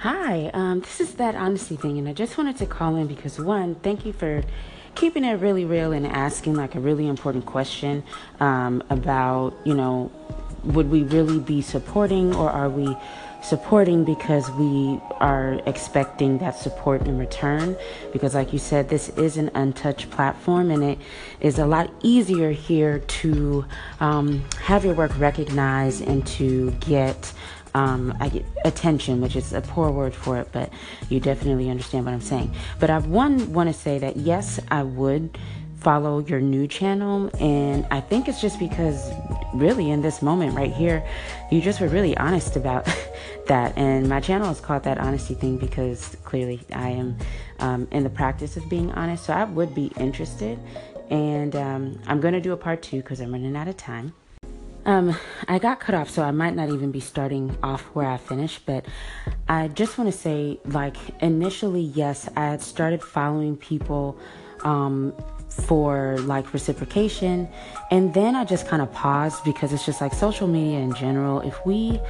Hi, um, this is that honesty thing, and I just wanted to call in because one, thank you for keeping it really real and asking like a really important question um, about, you know, would we really be supporting or are we supporting because we are expecting that support in return? Because like you said this is an untouched platform and it is a lot easier here to um, have your work recognized and to get um, I get attention, which is a poor word for it, but you definitely understand what I'm saying. But I one want to say that yes, I would follow your new channel, and I think it's just because really in this moment right here, you just were really honest about that, and my channel is called that honesty thing because clearly I am um, in the practice of being honest. So I would be interested, and um, I'm gonna do a part two because I'm running out of time. Um, I got cut off, so I might not even be starting off where I finished, but I just want to say, like, initially, yes, I had started following people um, for like reciprocation, and then I just kind of paused because it's just like social media in general. If we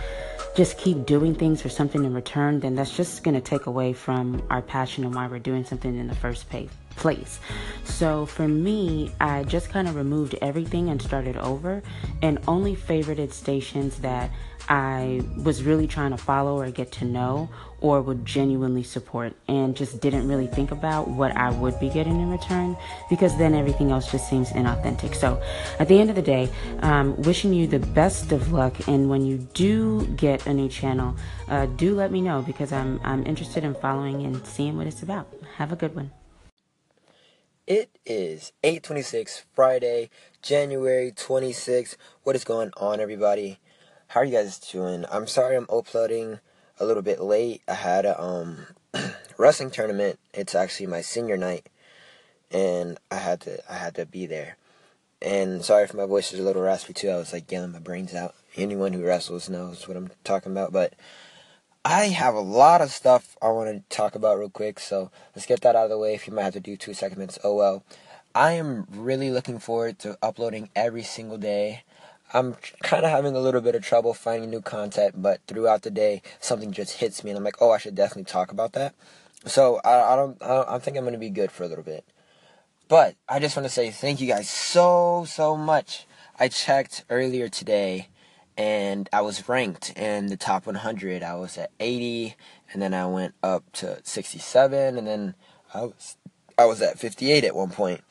just keep doing things for something in return, then that's just going to take away from our passion and why we're doing something in the first place place. So for me, I just kind of removed everything and started over and only favorited stations that I was really trying to follow or get to know or would genuinely support and just didn't really think about what I would be getting in return because then everything else just seems inauthentic. So at the end of the day, um, wishing you the best of luck. And when you do get a new channel, uh, do let me know because I'm, I'm interested in following and seeing what it's about. Have a good one. It is 8:26 Friday, January 26th. What is going on everybody? How are you guys doing? I'm sorry I'm uploading a little bit late. I had a um wrestling tournament. It's actually my senior night and I had to I had to be there. And sorry if my voice is a little raspy too. I was like yelling my brains out. Anyone who wrestles knows what I'm talking about, but I have a lot of stuff I want to talk about real quick, so let's get that out of the way. If you might have to do two segments, oh well. I am really looking forward to uploading every single day. I'm kind of having a little bit of trouble finding new content, but throughout the day, something just hits me, and I'm like, oh, I should definitely talk about that. So I, I don't, I, don't, I think I'm gonna be good for a little bit. But I just want to say thank you guys so so much. I checked earlier today and I was ranked in the top 100. I was at 80, and then I went up to 67, and then I was I was at 58 at one point.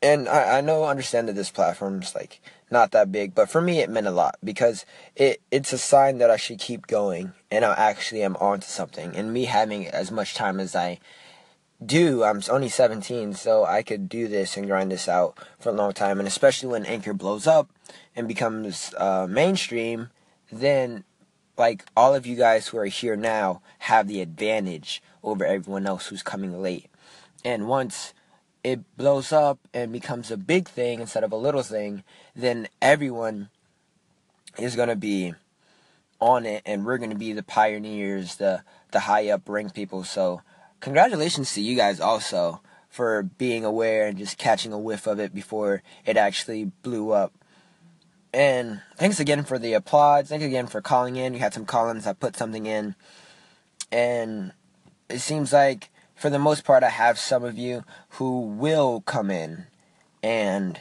And I, I know, understand that this platform's like not that big, but for me it meant a lot because it it's a sign that I should keep going, and I actually am onto something. And me having as much time as I do. I'm only 17, so I could do this and grind this out for a long time. And especially when Anchor blows up and becomes uh, mainstream, then like all of you guys who are here now have the advantage over everyone else who's coming late. And once it blows up and becomes a big thing instead of a little thing, then everyone is going to be on it and we're going to be the pioneers, the the high up rank people. So congratulations to you guys also for being aware and just catching a whiff of it before it actually blew up. And thanks again for the applause. Thanks again for calling in. You had some call-ins. I put something in. And it seems like, for the most part, I have some of you who will come in and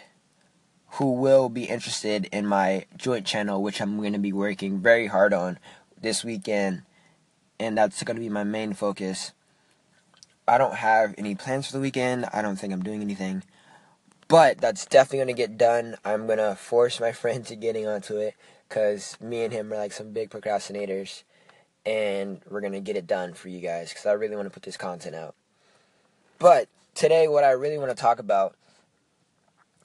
who will be interested in my joint channel, which I'm going to be working very hard on this weekend. And that's going to be my main focus. I don't have any plans for the weekend. I don't think I'm doing anything. But that's definitely going to get done. I'm going to force my friend to getting onto it because me and him are like some big procrastinators. And we're going to get it done for you guys because I really want to put this content out. But today, what I really want to talk about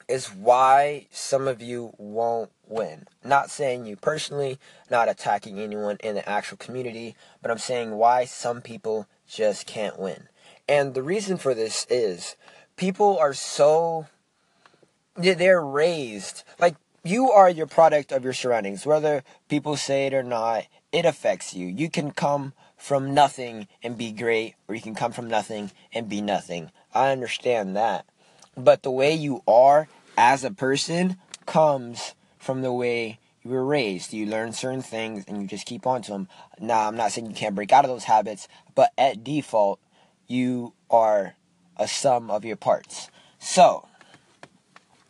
is why some of you won't win. Not saying you personally, not attacking anyone in the actual community, but I'm saying why some people just can't win. And the reason for this is people are so they're raised like you are your product of your surroundings. Whether people say it or not it affects you. You can come from nothing and be great or you can come from nothing and be nothing. I understand that. But the way you are as a person comes from the way you were raised, you learn certain things, and you just keep on to them. Now, I'm not saying you can't break out of those habits, but at default, you are a sum of your parts. So,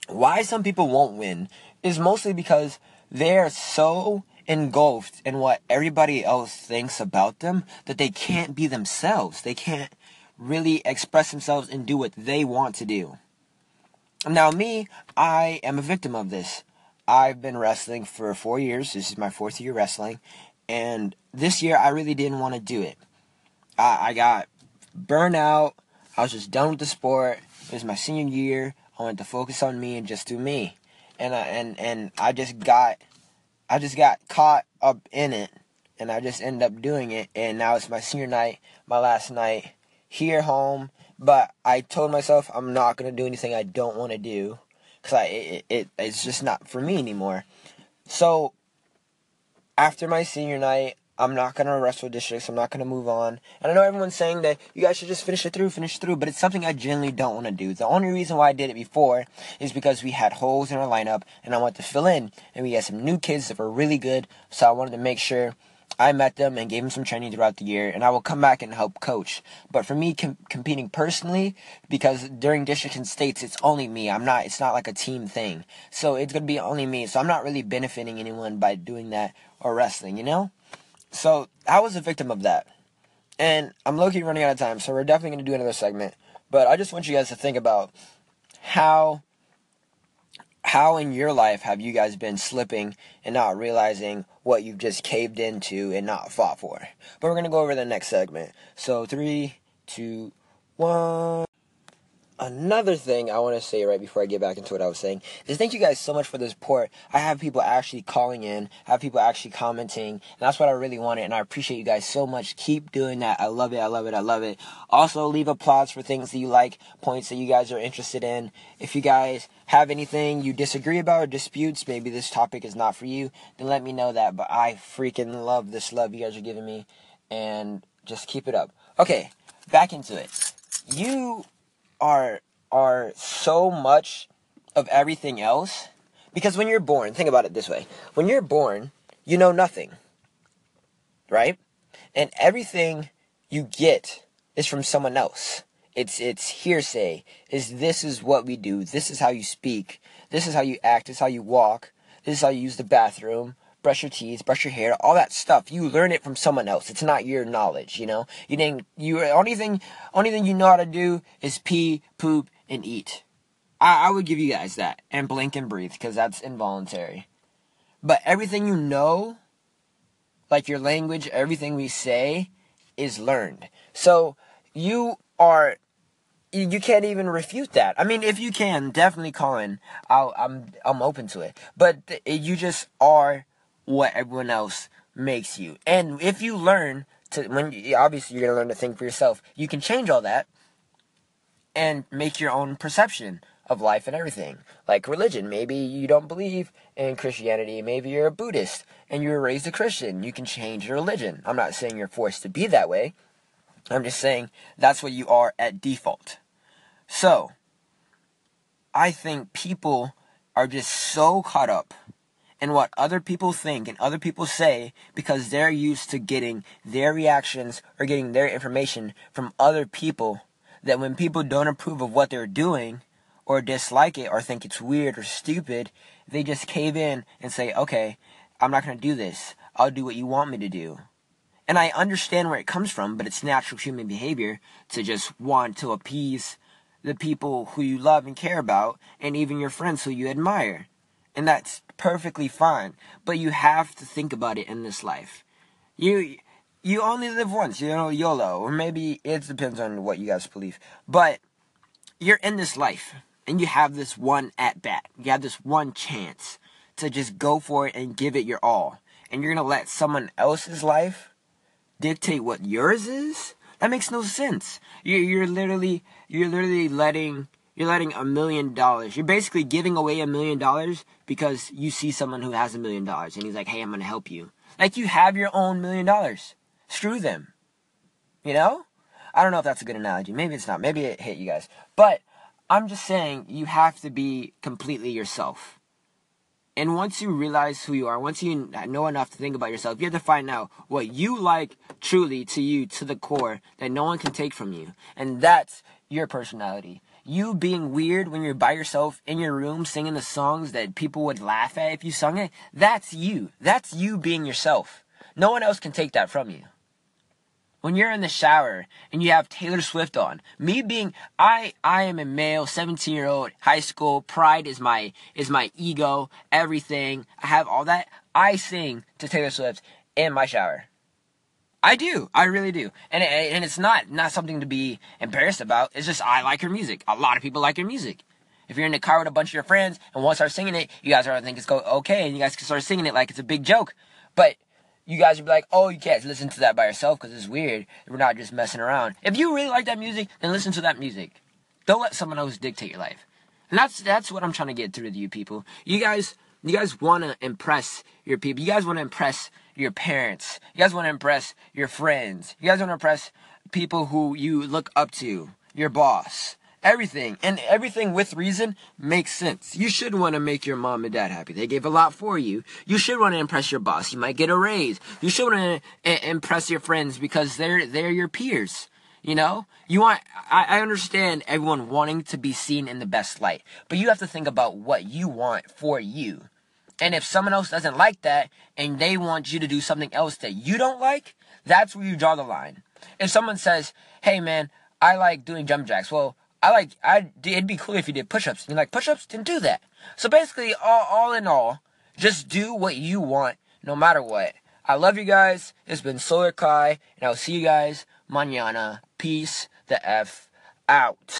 why some people won't win is mostly because they're so engulfed in what everybody else thinks about them that they can't be themselves. They can't really express themselves and do what they want to do. Now, me, I am a victim of this. I've been wrestling for four years. This is my fourth year wrestling. And this year, I really didn't want to do it. I, I got burned out. I was just done with the sport. It was my senior year. I wanted to focus on me and just do me. And I, and and I just got I just got caught up in it and I just ended up doing it and now it's my senior night, my last night here home, but I told myself I'm not going to do anything I don't want to do cuz I it, it it's just not for me anymore. So after my senior night, I'm not gonna wrestle districts. I'm not gonna move on. And I know everyone's saying that you guys should just finish it through, finish through, but it's something I genuinely don't want to do. The only reason why I did it before is because we had holes in our lineup, and I wanted to fill in. And we had some new kids that were really good, so I wanted to make sure I met them and gave them some training throughout the year, and I will come back and help coach. But for me, com- competing personally, because during districts and states, it's only me. I'm not. It's not like a team thing, so it's gonna be only me. So I'm not really benefiting anyone by doing that or wrestling. You know. So I was a victim of that. And I'm low key running out of time, so we're definitely going to do another segment. But I just want you guys to think about how how in your life have you guys been slipping and not realizing what you've just caved into and not fought for? But we're going to go over the next segment. So, three, two, one. Another thing I want to say right before I get back into what I was saying is thank you guys so much for the support. I have people actually calling in, I have people actually commenting, and that's what I really wanted. And I appreciate you guys so much. Keep doing that. I love it. I love it. I love it. Also, leave applause for things that you like, points that you guys are interested in. If you guys have anything you disagree about or disputes, maybe this topic is not for you, then let me know that. But I freaking love this love you guys are giving me, and just keep it up. Okay, back into it. You are are so much of everything else because when you're born, think about it this way. When you're born, you know nothing. Right? And everything you get is from someone else. It's it's hearsay. Is this is what we do. This is how you speak. This is how you act. This is how you walk. This is how you use the bathroom brush your teeth, brush your hair, all that stuff. You learn it from someone else. It's not your knowledge, you know. You didn't. You only thing, only thing you know how to do is pee, poop, and eat. I, I would give you guys that, and blink and breathe, because that's involuntary. But everything you know, like your language, everything we say, is learned. So you are you can't even refute that. I mean, if you can, definitely call in. I'll, I'm I'm open to it. But eh, you just are what everyone else makes you. And if you learn to, when obviously you're gonna learn to think for yourself, you can change all that and make your own perception of life and everything. Like religion, maybe you don't believe in Christianity, maybe you're a Buddhist and you were raised a Christian. You can change your religion. I'm not saying you're forced to be that way. I'm just saying that's what you are at default. So, I think people are just so caught up and what other people think and other people say because they're used to getting their reactions or getting their information from other people that when people don't approve of what they're doing or dislike it or think it's weird or stupid, they just cave in and say, okay, I'm not going to do this. I'll do what you want me to do. And I understand where it comes from, but it's natural human behavior to just want to appease the people who you love and care about and even your friends who you admire. And that's perfectly fine. But you have to think about it in this life. You you only live once, you know, YOLO, or maybe it depends on what you guys believe. But you're in this life and you have this one at bat. You have this one chance to just go for it and give it your all. And you're going to let someone else's life dictate what yours is? That makes no sense. You're, you're literally you're literally letting you're letting a million dollars. You're basically giving away a million dollars because you see someone who has a million dollars and he's like, hey, I'm going to help you. Like you have your own million dollars. Screw them. You know? I don't know if that's a good analogy. Maybe it's not. Maybe it hit you guys. But I'm just saying you have to be completely yourself. And once you realize who you are, once you know enough to think about yourself, you have to find out what you like truly to you, to the core, that no one can take from you. And that's your personality. You being weird when you're by yourself in your room singing the songs that people would laugh at if you sung it, that's you. That's you being yourself. No one else can take that from you when you're in the shower and you have Taylor Swift on. Me being I I am a male, 17 year old, high school. Pride is my is my ego, everything. I have all that. I sing to Taylor Swift in my shower. I do. I really do. And and it's not not something to be embarrassed about. It's just I like her music. A lot of people like her music. If you're in the car with a bunch of your friends and one starts singing it, you guys are gonna think it's go okay, and you guys can start singing it like it's a big joke. But you guys would be like, oh, you can't listen to that by yourself because it's weird. We're not just messing around. If you really like that music, then listen to that music. Don't let someone else dictate your life. And that's that's what I'm trying to get through to you people. You guys, you guys want to impress your people. You guys want to impress your parents. You guys want to impress your friends. You guys want to impress people who you look up to. Your boss everything and everything with reason makes sense. You should want to make your mom and dad happy. They gave a lot for you. You should want to impress your boss. You might get a raise. You should want to impress your friends because they're they're your peers. You know, you want. I, I understand everyone wanting to be seen in the best light, but you have to think about what you want for you. And if someone else doesn't like that and they want you to do something else that you don't like, that's where you draw the line. If someone says, "Hey, man, I like doing jump jacks," well, I like I it'd be cool if you did push-ups. You like push-ups? Then do that. So basically, all all in all, just do what you want, no matter what. I love you guys. It's been Solar Kai, and I'll see you guys mañana. Peace the f out.